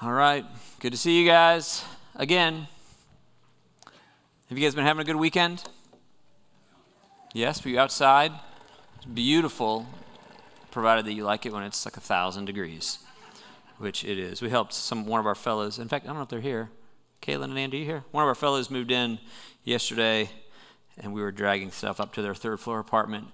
All right, good to see you guys again. Have you guys been having a good weekend? Yes, were you outside? It's beautiful, provided that you like it when it's like a thousand degrees, which it is. We helped some one of our fellows. In fact, I don't know if they're here. Caitlin and Andy, you here? One of our fellows moved in yesterday, and we were dragging stuff up to their third floor apartment,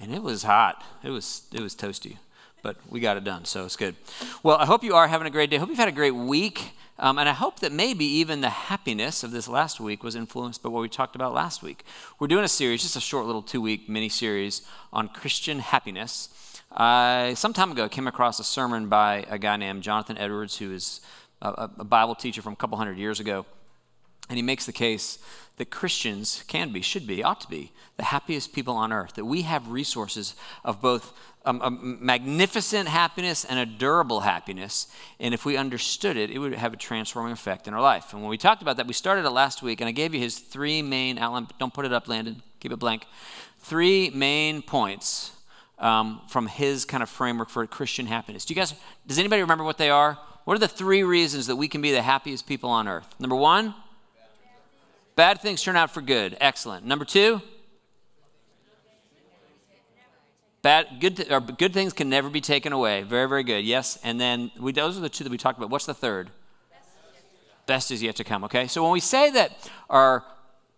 and it was hot. It was it was toasty but we got it done, so it's good. Well, I hope you are having a great day. I hope you've had a great week. Um, and I hope that maybe even the happiness of this last week was influenced by what we talked about last week. We're doing a series, just a short little two week mini series on Christian happiness. I, some time ago, came across a sermon by a guy named Jonathan Edwards, who is a, a Bible teacher from a couple hundred years ago. And he makes the case that Christians can be, should be, ought to be the happiest people on earth, that we have resources of both um, a magnificent happiness and a durable happiness. And if we understood it, it would have a transforming effect in our life. And when we talked about that, we started it last week, and I gave you his three main outline. Don't put it up, Landon. Keep it blank. Three main points um, from his kind of framework for Christian happiness. Do you guys? Does anybody remember what they are? What are the three reasons that we can be the happiest people on earth? Number one, bad things turn out for good. Excellent. Number two Bad, good, or good things can never be taken away. Very, very good. Yes. And then we, those are the two that we talked about. What's the third? Best is yet to come. Okay. So when we say that our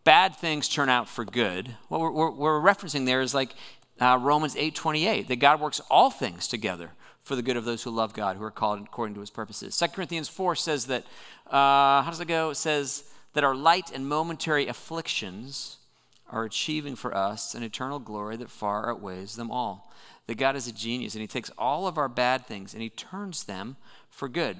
bad things turn out for good, what we're, we're, we're referencing there is like uh, Romans 8 28, that God works all things together for the good of those who love God, who are called according to his purposes. 2 Corinthians 4 says that, uh, how does it go? It says that our light and momentary afflictions are achieving for us an eternal glory that far outweighs them all. That God is a genius and He takes all of our bad things and He turns them for good,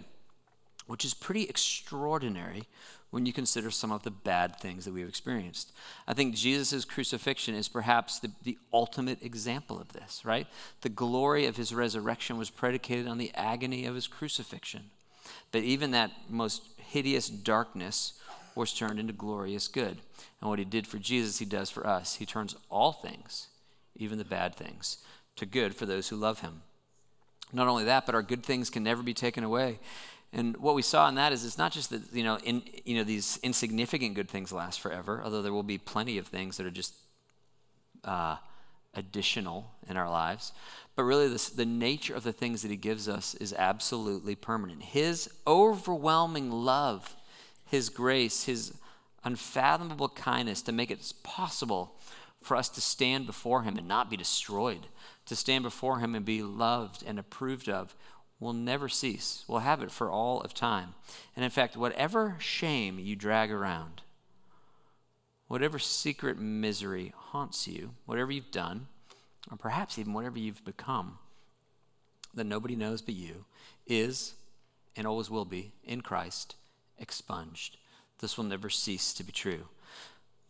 which is pretty extraordinary when you consider some of the bad things that we've experienced. I think Jesus' crucifixion is perhaps the, the ultimate example of this, right? The glory of his resurrection was predicated on the agony of his crucifixion. But even that most hideous darkness was turned into glorious good. And what he did for Jesus, he does for us. He turns all things, even the bad things, to good for those who love him. Not only that, but our good things can never be taken away. And what we saw in that is it's not just that you know, in, you know these insignificant good things last forever, although there will be plenty of things that are just uh, additional in our lives. But really, this, the nature of the things that He gives us is absolutely permanent. His overwhelming love his grace, His unfathomable kindness to make it possible for us to stand before Him and not be destroyed, to stand before Him and be loved and approved of, will never cease. We'll have it for all of time. And in fact, whatever shame you drag around, whatever secret misery haunts you, whatever you've done, or perhaps even whatever you've become that nobody knows but you, is and always will be in Christ expunged. This will never cease to be true.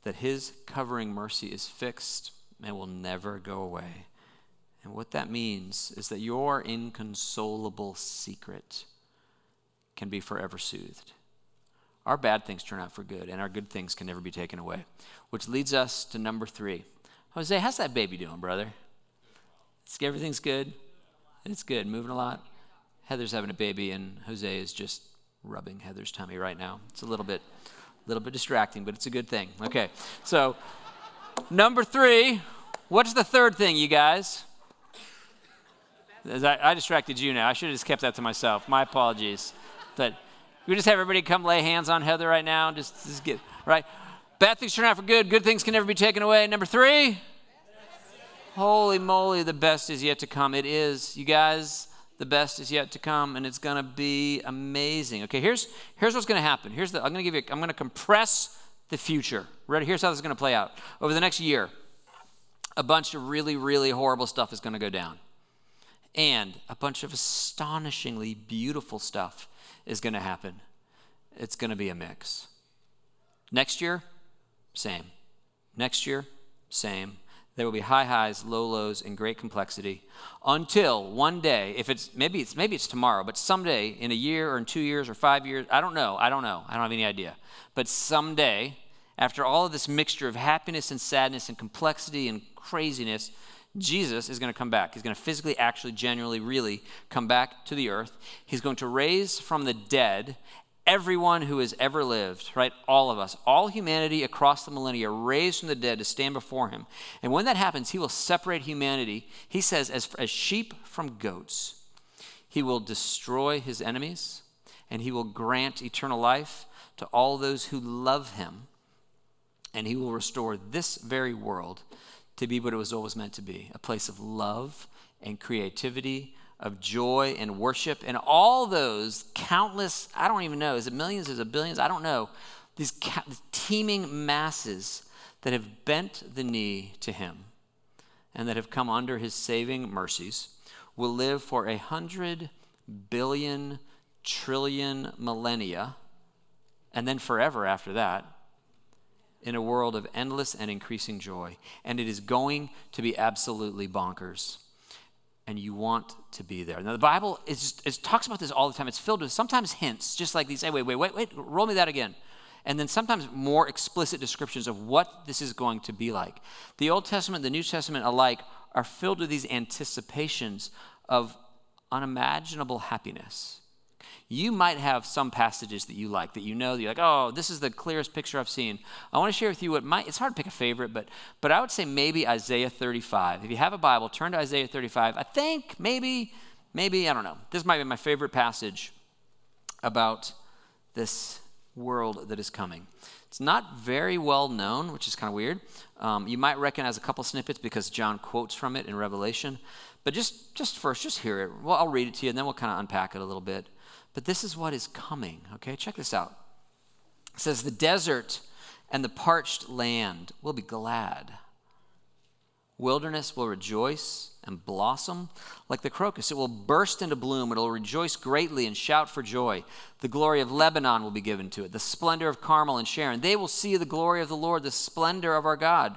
That his covering mercy is fixed and will never go away. And what that means is that your inconsolable secret can be forever soothed. Our bad things turn out for good, and our good things can never be taken away. Which leads us to number three. Jose, how's that baby doing, brother? It's, everything's good? It's good, moving a lot. Heather's having a baby, and Jose is just rubbing Heather's tummy right now. It's a little bit, a little bit distracting, but it's a good thing. Okay, so number three, what's the third thing, you guys? I, I, distracted you now. I should have just kept that to myself. My apologies. But we just have everybody come lay hands on Heather right now just, just get right. Bad things turn out for good. Good things can never be taken away. Number three. Holy moly, the best is yet to come. It is. You guys, the best is yet to come and it's going to be amazing. Okay here's here's what's going to happen. Here's the i'm going to give you i'm going to compress the future. Ready? Here's how this is going to play out. Over the next year a bunch of really really horrible stuff is going to go down. And a bunch of astonishingly beautiful stuff is going to happen. It's going to be a mix. Next year same. Next year same there will be high highs, low lows, and great complexity until one day, if it's maybe it's maybe it's tomorrow, but someday in a year or in two years or five years, I don't know, I don't know, I don't have any idea. But someday, after all of this mixture of happiness and sadness and complexity and craziness, Jesus is going to come back. He's going to physically, actually, genuinely, really come back to the earth. He's going to raise from the dead everyone who has ever lived, right? All of us, all humanity across the millennia, raised from the dead to stand before him. And when that happens, he will separate humanity, he says, as, as sheep from goats. He will destroy his enemies, and he will grant eternal life to all those who love him. And he will restore this very world to be what it was always meant to be a place of love and creativity, of joy and worship, and all those countless, I don't even know, is it millions, is it billions? I don't know. These, ca- teeming masses that have bent the knee to him and that have come under his saving mercies will live for a hundred billion trillion millennia and then forever after that in a world of endless and increasing joy. And it is going to be absolutely bonkers. And you want to be there. Now, the Bible is just, it talks about this all the time. It's filled with sometimes hints, just like these. Hey, wait, wait, wait, wait, roll me that again. And then sometimes more explicit descriptions of what this is going to be like. The Old Testament, the New Testament alike are filled with these anticipations of unimaginable happiness you might have some passages that you like, that you know, that you're like, oh, this is the clearest picture I've seen. I want to share with you what might, it's hard to pick a favorite, but, but I would say maybe Isaiah 35. If you have a Bible, turn to Isaiah 35. I think maybe, maybe, I don't know. This might be my favorite passage about this world that is coming. It's not very well known, which is kind of weird. Um, you might recognize a couple snippets because John quotes from it in Revelation. But just, just first, just hear it. Well, I'll read it to you, and then we'll kind of unpack it a little bit. But this is what is coming, okay? Check this out. It says, The desert and the parched land will be glad. Wilderness will rejoice and blossom like the crocus. It will burst into bloom. It will rejoice greatly and shout for joy. The glory of Lebanon will be given to it, the splendor of Carmel and Sharon. They will see the glory of the Lord, the splendor of our God.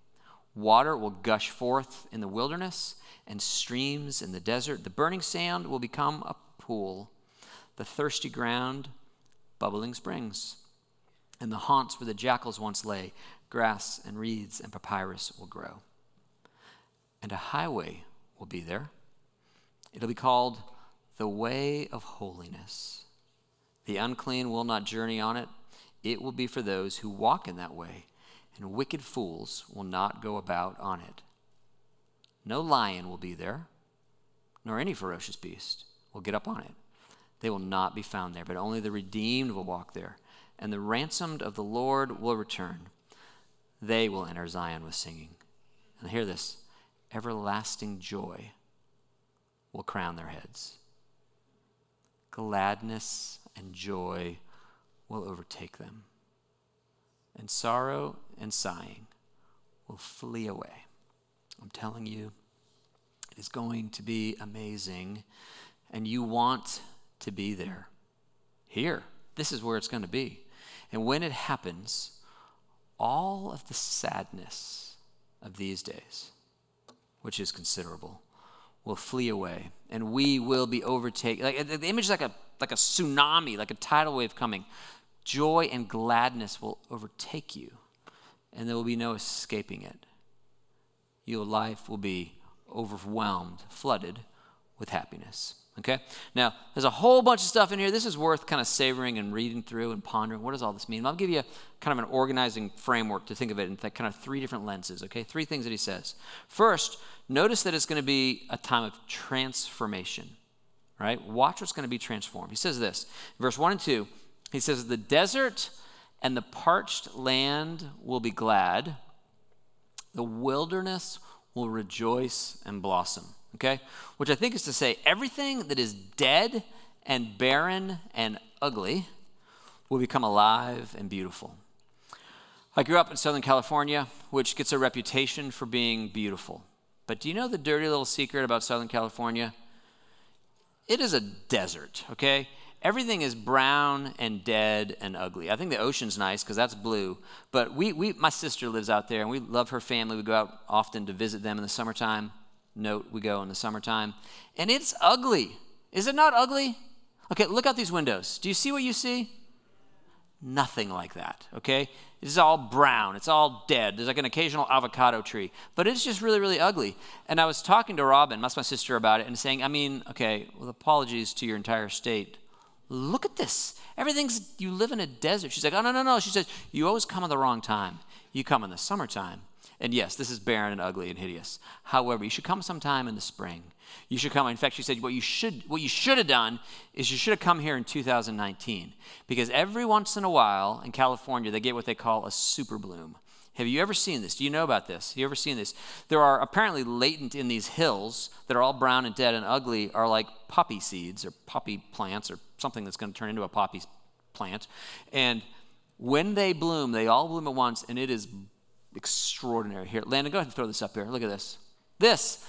Water will gush forth in the wilderness and streams in the desert. The burning sand will become a pool, the thirsty ground, bubbling springs. And the haunts where the jackals once lay, grass and reeds and papyrus will grow. And a highway will be there. It'll be called the way of holiness. The unclean will not journey on it. It will be for those who walk in that way, and wicked fools will not go about on it. No lion will be there, nor any ferocious beast will get up on it. They will not be found there, but only the redeemed will walk there, and the ransomed of the Lord will return. They will enter Zion with singing. And hear this everlasting joy will crown their heads. Gladness and joy will overtake them, and sorrow and sighing will flee away. I'm telling you, it is going to be amazing, and you want to be there. Here, this is where it's going to be. And when it happens, all of the sadness of these days, which is considerable, will flee away, and we will be overtaken. Like, the image is like a, like a tsunami, like a tidal wave coming. Joy and gladness will overtake you, and there will be no escaping it your life will be overwhelmed, flooded with happiness. Okay? Now, there's a whole bunch of stuff in here. This is worth kind of savoring and reading through and pondering. What does all this mean? I'll give you kind of an organizing framework to think of it in kind of three different lenses, okay? Three things that he says. First, notice that it's going to be a time of transformation, right? Watch what's going to be transformed. He says this, verse 1 and 2, he says, The desert and the parched land will be glad, the wilderness will rejoice and blossom. Okay? Which I think is to say, everything that is dead and barren and ugly will become alive and beautiful. I grew up in Southern California, which gets a reputation for being beautiful. But do you know the dirty little secret about Southern California? It is a desert, okay? Everything is brown and dead and ugly. I think the ocean's nice because that's blue. But we, we, my sister lives out there and we love her family. We go out often to visit them in the summertime. Note, we go in the summertime. And it's ugly. Is it not ugly? Okay, look out these windows. Do you see what you see? Nothing like that, okay? It's all brown. It's all dead. There's like an occasional avocado tree, but it's just really, really ugly. And I was talking to Robin, that's my sister, about it, and saying, I mean, okay, with apologies to your entire state, look at this. Everything's, you live in a desert. She's like, oh, no, no, no. She says, you always come at the wrong time. You come in the summertime. And yes, this is barren and ugly and hideous. However, you should come sometime in the spring. You should come. In fact, she said, what you should, what you should have done is you should have come here in 2019. Because every once in a while in California, they get what they call a super bloom. Have you ever seen this? Do you know about this? Have you ever seen this? There are apparently latent in these hills that are all brown and dead and ugly are like poppy seeds or poppy plants or something that's going to turn into a poppy plant. And when they bloom, they all bloom at once, and it is extraordinary. Here, Landon, go ahead and throw this up here. Look at this. This,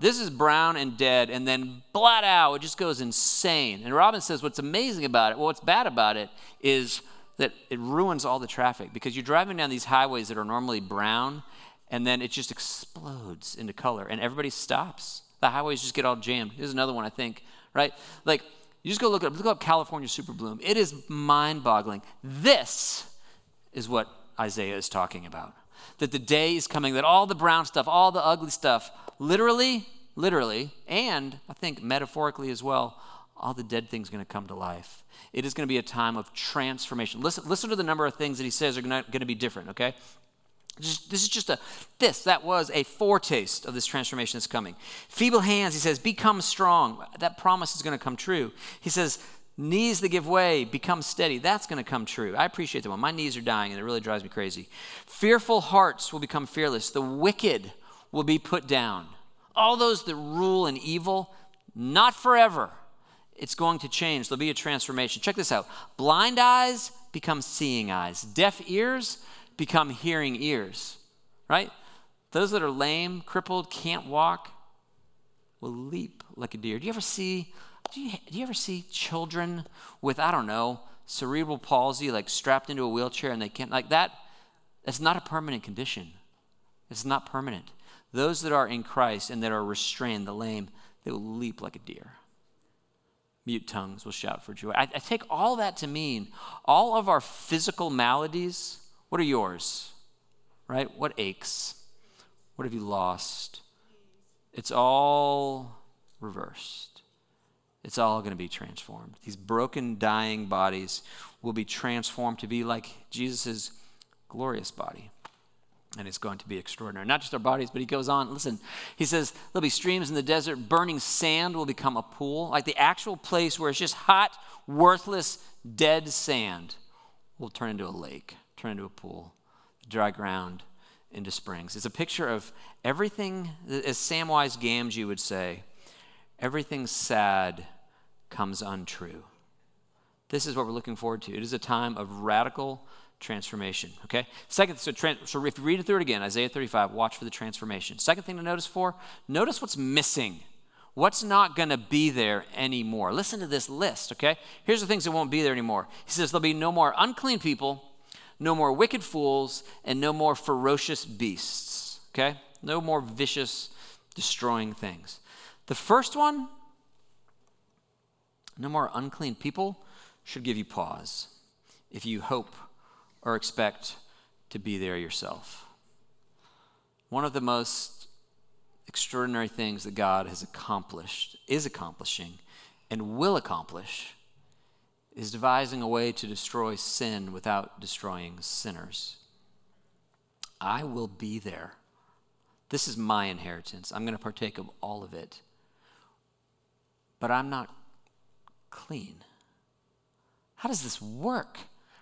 this is brown and dead, and then blat out, it just goes insane. And Robin says what's amazing about it, well, what's bad about it is that it ruins all the traffic because you're driving down these highways that are normally brown, and then it just explodes into color, and everybody stops. The highways just get all jammed. Here's another one, I think, right? Like, you just go look up, look up California Super Bloom. It is mind boggling. This is what Isaiah is talking about that the day is coming, that all the brown stuff, all the ugly stuff, literally, literally, and I think metaphorically as well, all the dead things going to come to life. It is going to be a time of transformation. Listen, listen to the number of things that he says are going to, going to be different, okay? Just, this is just a, this, that was a foretaste of this transformation that's coming. Feeble hands, he says, become strong. That promise is going to come true. He says, Knees that give way become steady. That's going to come true. I appreciate that one. My knees are dying and it really drives me crazy. Fearful hearts will become fearless. The wicked will be put down. All those that rule in evil, not forever. It's going to change. There'll be a transformation. Check this out blind eyes become seeing eyes, deaf ears become hearing ears, right? Those that are lame, crippled, can't walk will leap like a deer. Do you ever see do you, do you ever see children with, I don't know, cerebral palsy, like strapped into a wheelchair and they can't, like that? That's not a permanent condition. It's not permanent. Those that are in Christ and that are restrained, the lame, they will leap like a deer. Mute tongues will shout for joy. I, I take all that to mean all of our physical maladies, what are yours? Right? What aches? What have you lost? It's all reversed it's all going to be transformed. These broken, dying bodies will be transformed to be like Jesus' glorious body. And it's going to be extraordinary. Not just our bodies, but he goes on. Listen, he says, There'll be streams in the desert. Burning sand will become a pool. Like the actual place where it's just hot, worthless, dead sand will turn into a lake, turn into a pool, dry ground into springs. It's a picture of everything, as Samwise Gamgee would say, everything sad comes untrue. This is what we're looking forward to. It is a time of radical transformation. Okay? Second, so, so if you read it through it again, Isaiah 35, watch for the transformation. Second thing to notice for, notice what's missing. What's not going to be there anymore? Listen to this list, okay? Here's the things that won't be there anymore. He says there'll be no more unclean people, no more wicked fools, and no more ferocious beasts, okay? No more vicious, destroying things. The first one, no more unclean people, should give you pause if you hope or expect to be there yourself. One of the most extraordinary things that God has accomplished, is accomplishing, and will accomplish is devising a way to destroy sin without destroying sinners. I will be there. This is my inheritance. I'm going to partake of all of it. But I'm not clean. How does this work?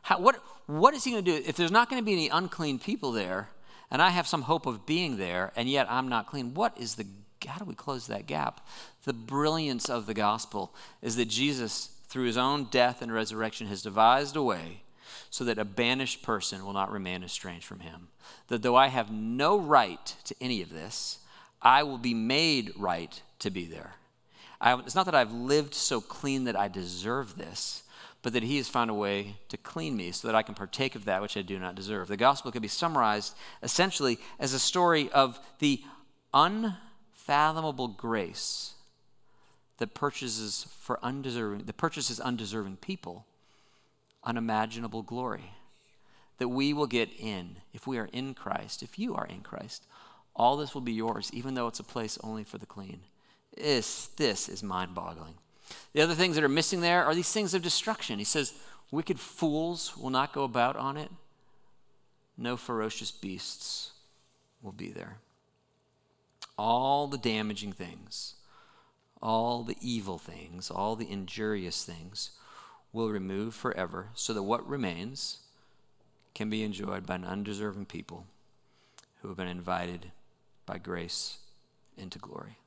How, what, what is he going to do if there's not going to be any unclean people there and I have some hope of being there and yet I'm not clean? What is the, how do we close that gap? The brilliance of the gospel is that Jesus, through his own death and resurrection, has devised a way so that a banished person will not remain estranged from him. That though I have no right to any of this, I will be made right to be there. I, it's not that I've lived so clean that I deserve this, but that He has found a way to clean me so that I can partake of that which I do not deserve. The gospel can be summarized essentially as a story of the unfathomable grace that purchases for undeserving that purchases undeserving people unimaginable glory that we will get in if we are in Christ. If you are in Christ all this will be yours even though it's a place only for the clean. This this is mind-boggling the other things that are missing there are these things of destruction he says wicked fools will not go about on it no ferocious beasts will be there all the damaging things all the evil things, all the injurious things will remove forever, so that what remains can be enjoyed by an undeserving people who have been invited by grace into glory.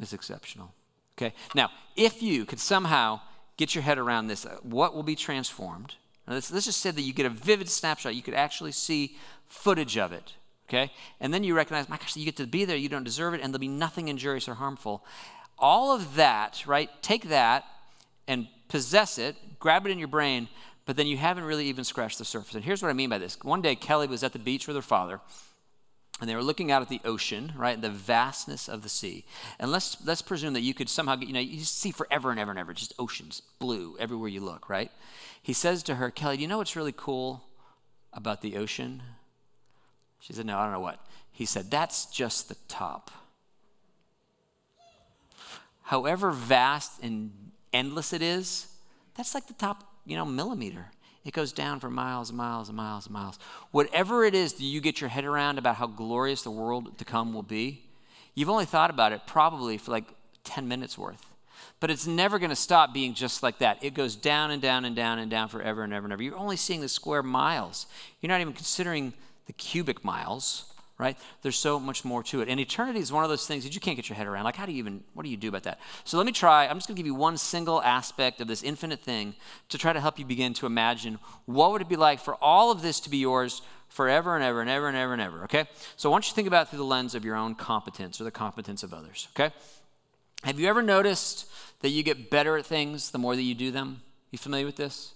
It's exceptional. Okay? Now, if you could somehow get your head around this, uh, what will be transformed? Let's, let's just say that you get a vivid snapshot. You could actually see footage of it okay? And then you recognize, my gosh, you get to be there, you don't deserve it, and there'll be nothing injurious or harmful. All of that, right? Take that and possess it, grab it in your brain, but then you haven't really even scratched the surface. And here's what I mean by this. One day, Kelly was at the beach with her father, and they were looking out at the ocean, right, the vastness of the sea. And let's let's presume that you could somehow, get, you know, you see forever and ever and ever, just oceans, blue everywhere you look, right? He says to her, Kelly, do you know what's really cool about the ocean? She said, No, I don't know what. He said, That's just the top. However vast and endless it is, that's like the top, you know, millimeter. It goes down for miles and miles and miles and miles. Whatever it is that you get your head around about how glorious the world to come will be, you've only thought about it probably for like 10 minutes worth. But it's never going to stop being just like that. It goes down and down and down and down forever and ever and ever. You're only seeing the square miles. You're not even considering the cubic miles, right? There's so much more to it. And eternity is one of those things that you can't get your head around. Like, how do you even, what do you do about that? So let me try, I'm just going to give you one single aspect of this infinite thing to try to help you begin to imagine what would it be like for all of this to be yours forever and ever and ever and ever and ever, okay? So I want you to think about through the lens of your own competence or the competence of others, okay? Have you ever noticed that you get better at things the more that you do them? You familiar with this?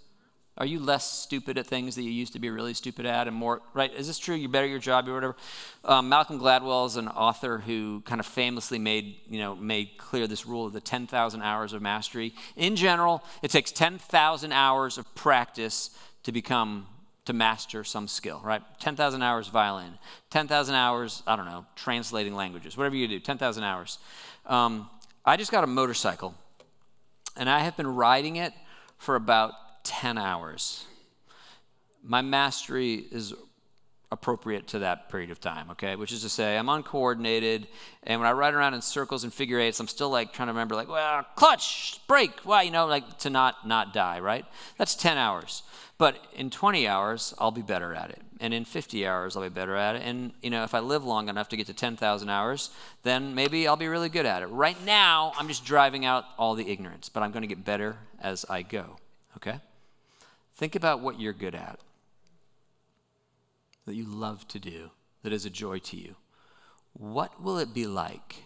Are you less stupid at things that you used to be really stupid at and more, right? Is this true? You're better at your job or whatever? Um, Malcolm Gladwell is an author who kind of famously made, you know, made clear this rule of the 10,000 hours of mastery. In general, it takes 10,000 hours of practice to become, to master some skill, right? 10,000 hours violin, 10,000 hours, I don't know, translating languages, whatever you do, 10,000 hours. Um, I just got a motorcycle and I have been riding it for about 10 hours. My mastery is appropriate to that period of time, okay? Which is to say, I'm uncoordinated, and when I ride around in circles and figure eights, I'm still like trying to remember, like, well, clutch, brake, why, you know, like to not not die, right? That's 10 hours. But in 20 hours, I'll be better at it, and in 50 hours, I'll be better at it. And you know, if I live long enough to get to 10,000 hours, then maybe I'll be really good at it. Right now, I'm just driving out all the ignorance, but I'm going to get better as I go, okay? Think about what you're good at, that you love to do, that is a joy to you. What will it be like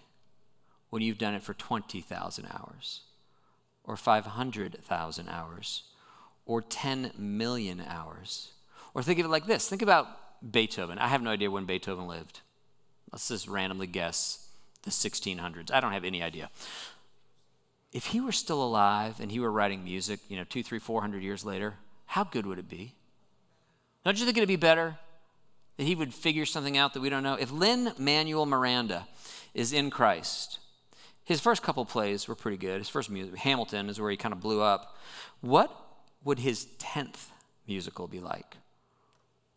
when you've done it for 20,000 hours, or 500,000 hours, or 10 million hours? Or think of it like this think about Beethoven. I have no idea when Beethoven lived. Let's just randomly guess the 1600s. I don't have any idea. If he were still alive and he were writing music, you know, two, three, four hundred years later, how good would it be? Don't you think it'd be better that he would figure something out that we don't know? If Lin Manuel Miranda is in Christ, his first couple plays were pretty good. His first music, Hamilton, is where he kind of blew up. What would his 10th musical be like?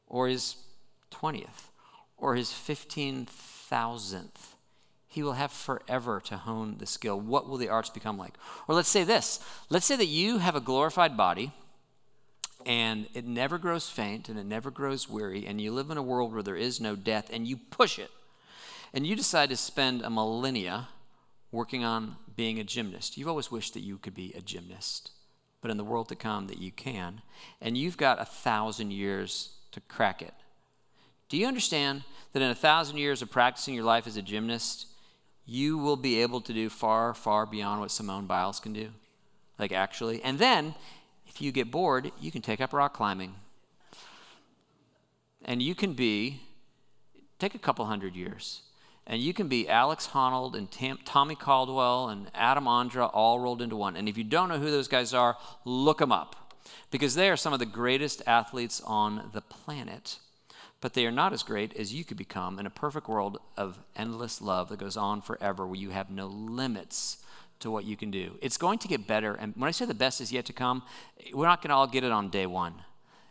Or his 20th? Or his 15,000th? He will have forever to hone the skill. What will the arts become like? Or let's say this let's say that you have a glorified body and it never grows faint and it never grows weary, and you live in a world where there is no death, and you push it, and you decide to spend a millennia working on being a gymnast. You've always wished that you could be a gymnast, but in the world to come, that you can, and you've got a thousand years to crack it. Do you understand that in a thousand years of practicing your life as a gymnast, you will be able to do far, far beyond what Simone Biles can do. Like, actually. And then, if you get bored, you can take up rock climbing. And you can be, take a couple hundred years, and you can be Alex Honnold and Tam, Tommy Caldwell and Adam Ondra all rolled into one. And if you don't know who those guys are, look them up because they are some of the greatest athletes on the planet. But they are not as great as you could become in a perfect world of endless love that goes on forever, where you have no limits to what you can do. It's going to get better. And when I say the best is yet to come, we're not going to all get it on day one.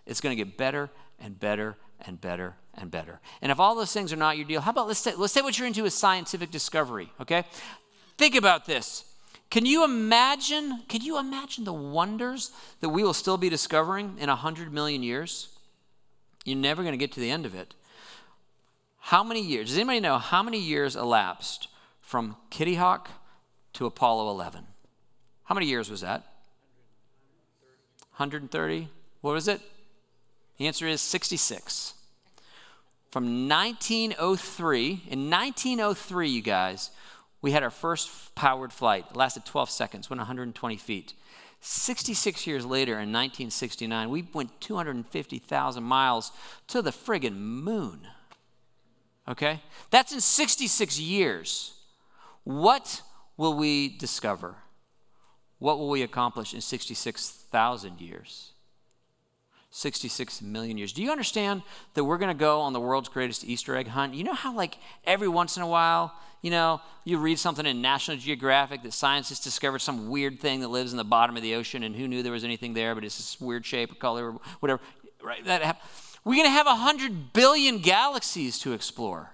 It's going to get better and better and better and better. And if all those things are not your deal, how about let's say, let's say what you're into is scientific discovery, okay? Think about this. Can you imagine, can you imagine the wonders that we will still be discovering in 100 million years? You're never going to get to the end of it. How many years? Does anybody know how many years elapsed from Kitty Hawk to Apollo 11? How many years was that? 130. What was it? The answer is 66. From 1903, in 1903, you guys, we had our first powered flight. It lasted 12 seconds, went 120 feet. 66 years later, in 1969, we went 250,000 miles to the friggin' moon. Okay? That's in 66 years. What will we discover? What will we accomplish in 66,000 years? 66 million years. Do you understand that we're going to go on the world's greatest Easter egg hunt? You know how, like, every once in a while, you know, you read something in National Geographic that scientists discovered some weird thing that lives in the bottom of the ocean, and who knew there was anything there, but it's this weird shape or color or whatever. Right? That we're going to have 100 billion galaxies to explore.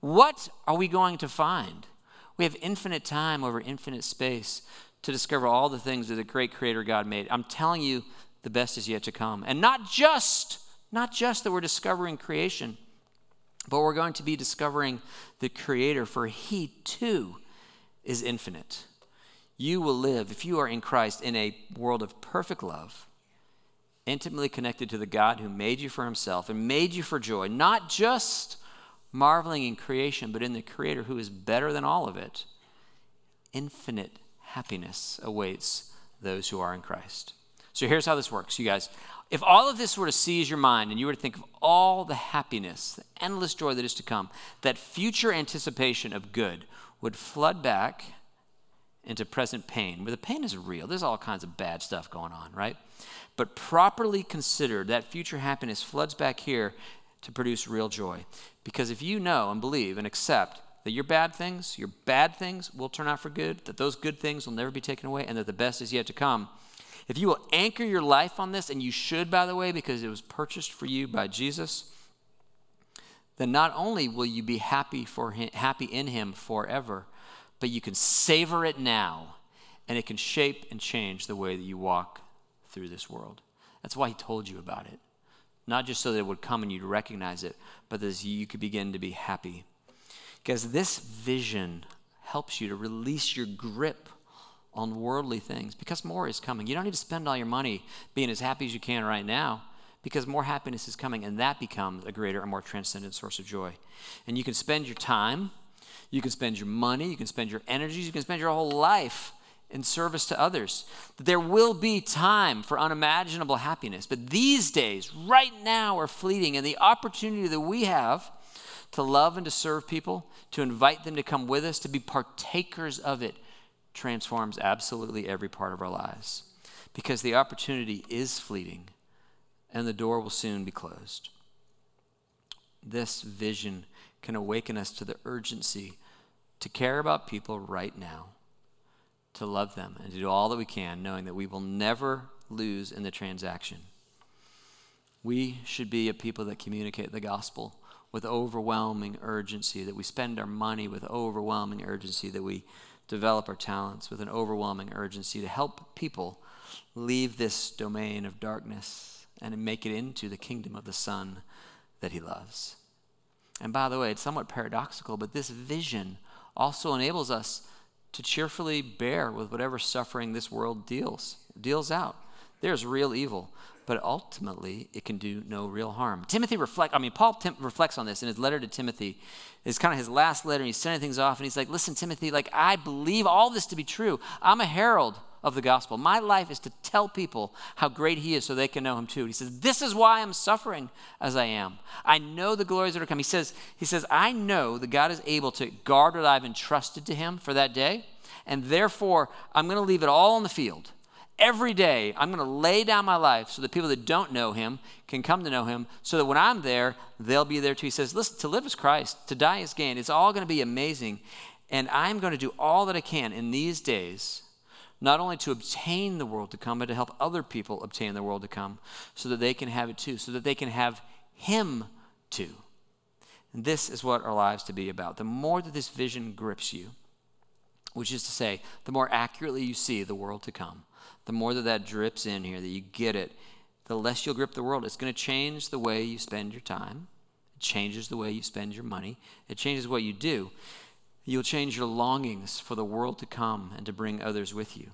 What are we going to find? We have infinite time over infinite space to discover all the things that the great creator God made. I'm telling you, the best is yet to come. And not just, not just that we're discovering creation, but we're going to be discovering the Creator, for He too is infinite. You will live, if you are in Christ, in a world of perfect love, intimately connected to the God who made you for Himself and made you for joy, not just marveling in creation, but in the Creator who is better than all of it. Infinite happiness awaits those who are in Christ. So here's how this works, you guys. If all of this were to seize your mind and you were to think of all the happiness, the endless joy that is to come, that future anticipation of good would flood back into present pain, where the pain is real. There's all kinds of bad stuff going on, right? But properly considered, that future happiness floods back here to produce real joy. Because if you know and believe and accept that your bad things, your bad things will turn out for good, that those good things will never be taken away, and that the best is yet to come, if you will anchor your life on this, and you should, by the way, because it was purchased for you by Jesus, then not only will you be happy for him, happy in him forever, but you can savor it now, and it can shape and change the way that you walk through this world. That's why he told you about it. Not just so that it would come and you'd recognize it, but that you could begin to be happy. Because this vision helps you to release your grip on worldly things because more is coming. You don't need to spend all your money being as happy as you can right now because more happiness is coming and that becomes a greater and more transcendent source of joy. And you can spend your time, you can spend your money, you can spend your energies, you can spend your whole life in service to others. There will be time for unimaginable happiness, but these days, right now, are fleeting, and the opportunity that we have to love and to serve people, to invite them to come with us, to be partakers of it, transforms absolutely every part of our lives because the opportunity is fleeting and the door will soon be closed. This vision can awaken us to the urgency to care about people right now, to love them, and to do all that we can, knowing that we will never lose in the transaction. We should be a people that communicate the gospel with overwhelming urgency, that we spend our money with overwhelming urgency, that we develop our talents with an overwhelming urgency to help people leave this domain of darkness and make it into the kingdom of the Son that He loves. And by the way, it's somewhat paradoxical, but this vision also enables us to cheerfully bear with whatever suffering this world deals deals out. There's real evil, but ultimately it can do no real harm. Timothy reflect. I mean, Paul Tim, reflects on this in his letter to Timothy. It's kind of his last letter, and he's sending things off, and he's like, "Listen, Timothy, like I believe all this to be true. I'm a herald of the gospel. My life is to tell people how great he is, so they can know him too." He says, "This is why I'm suffering as I am. I know the glories that are coming." He says, "He says I know that God is able to guard what I've entrusted to Him for that day, and therefore I'm going to leave it all on the field." every day I'm going to lay down my life so that people that don't know him can come to know him, so that when I'm there, they'll be there too. He says, Listen, to live is Christ, to die is gain. It's all going to be amazing. And I'm going to do all that I can in these days, not only to obtain the world to come, but to help other people obtain the world to come, so that they can have it too, so that they can have him too. And this is what our lives to be about. The more that this vision grips you, which is to say, the more accurately you see the world to come, the more that that drips in here, that you get it, the less you'll grip the world. It's going to change the way you spend your time. It changes the way you spend your money. It changes what you do. You'll change your longings for the world to come and to bring others with you.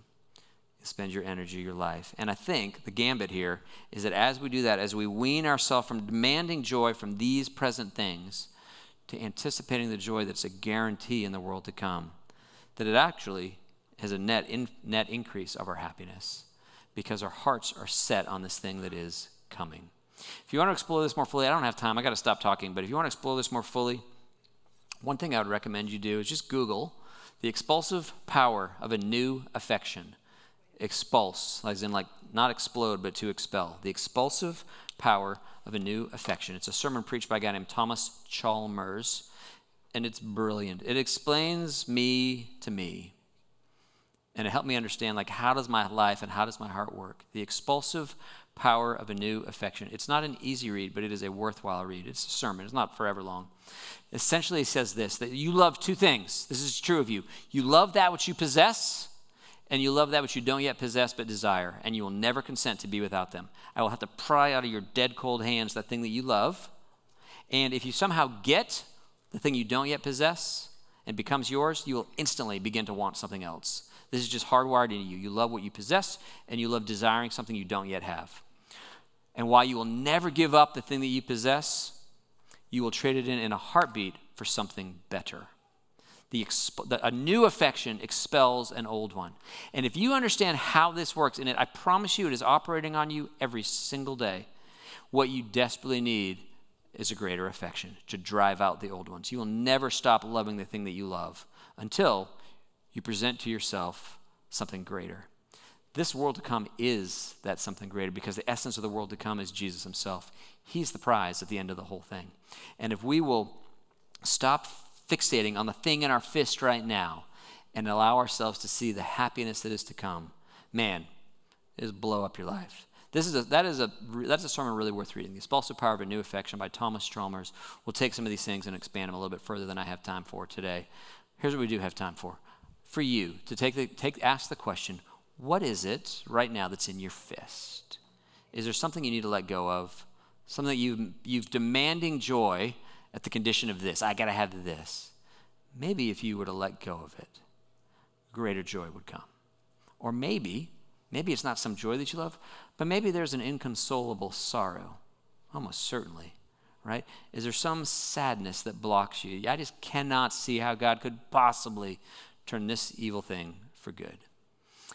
You'll spend your energy, your life. And I think the gambit here is that as we do that, as we wean ourselves from demanding joy from these present things to anticipating the joy that's a guarantee in the world to come, that it actually has a net, in, net increase of our happiness because our hearts are set on this thing that is coming. If you want to explore this more fully, I don't have time, I got to stop talking, but if you want to explore this more fully, one thing I would recommend you do is just Google the expulsive power of a new affection. Expulse, as in like not explode, but to expel. The expulsive power of a new affection. It's a sermon preached by a guy named Thomas Chalmers, and it's brilliant. It explains me to me and it helped me understand like how does my life and how does my heart work the expulsive power of a new affection. It's not an easy read but it is a worthwhile read. It's a sermon. It's not forever long. Essentially it says this that you love two things. This is true of you. You love that which you possess and you love that which you don't yet possess but desire and you will never consent to be without them. I will have to pry out of your dead cold hands that thing that you love and if you somehow get the thing you don't yet possess and becomes yours you will instantly begin to want something else. This is just hardwired into you. You love what you possess, and you love desiring something you don't yet have. And while you will never give up the thing that you possess, you will trade it in in a heartbeat for something better. The, exp- the, a new affection expels an old one. And if you understand how this works, and it, I promise you it is operating on you every single day, what you desperately need is a greater affection to drive out the old ones. You will never stop loving the thing that you love until you present to yourself something greater. This world to come is that something greater because the essence of the world to come is Jesus himself. He's the prize at the end of the whole thing. And if we will stop fixating on the thing in our fist right now and allow ourselves to see the happiness that is to come, man, is blow up your life. This is a, that is a, that's a sermon really worth reading. The Expulsive Power of a New Affection by Thomas Chalmers. We'll take some of these things and expand them a little bit further than I have time for today. Here's what we do have time for for you to take the, take, ask the question what is it right now that's in your fist? Is there something you need to let go of? Something that you, you've demanding joy at the condition of this. I got to have this. Maybe if you were to let go of it, greater joy would come. Or maybe, maybe it's not some joy that you love, but maybe there's an inconsolable sorrow. Almost certainly, right? Is there some sadness that blocks you? I just cannot see how God could possibly turn this evil thing for good.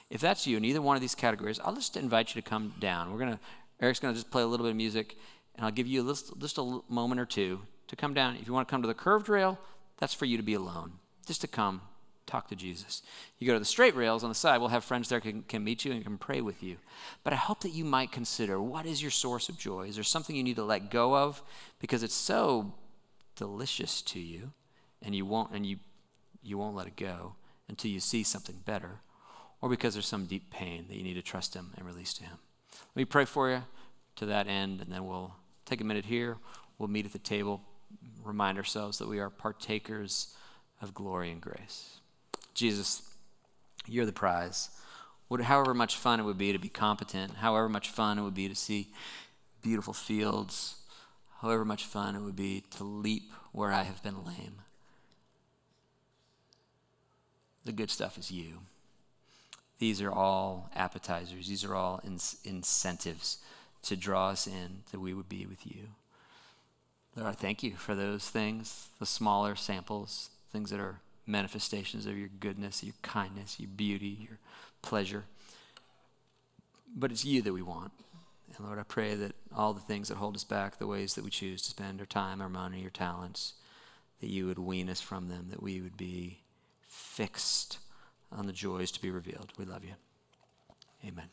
If that's you in either one of these categories, I'll just invite you to come down. We're gonna Eric's gonna just play a little bit of music, and I'll give you just, just a moment or two to come down. If you want to come to the curved rail, that's for you to be alone, just to come talk to Jesus. You go to the straight rails on the side, we'll have friends there can, can meet you and can pray with you. But I hope that you might consider what is your source of joy? Is there something you need to let go of because it's so delicious to you and you won't and you you won't let it go? until you see something better, or because there's some deep pain that you need to trust Him and release to Him. Let me pray for you to that end, and then we'll take a minute here. We'll meet at the table, remind ourselves that we are partakers of glory and grace. Jesus, you're the prize. However much fun it would be to be competent, however much fun it would be to see beautiful fields, however much fun it would be to leap where I have been lame. The good stuff is you. These are all appetizers, these are all in- incentives to draw us in, that we would be with you. Lord, I thank you for those things, the smaller samples, things that are manifestations of your goodness, your kindness, your beauty, your pleasure. But it's you that we want. And Lord, I pray that all the things that hold us back, the ways that we choose to spend our time, our money, our talents, that you would wean us from them, that we would be fixed on the joys to be revealed. We love you. Amen.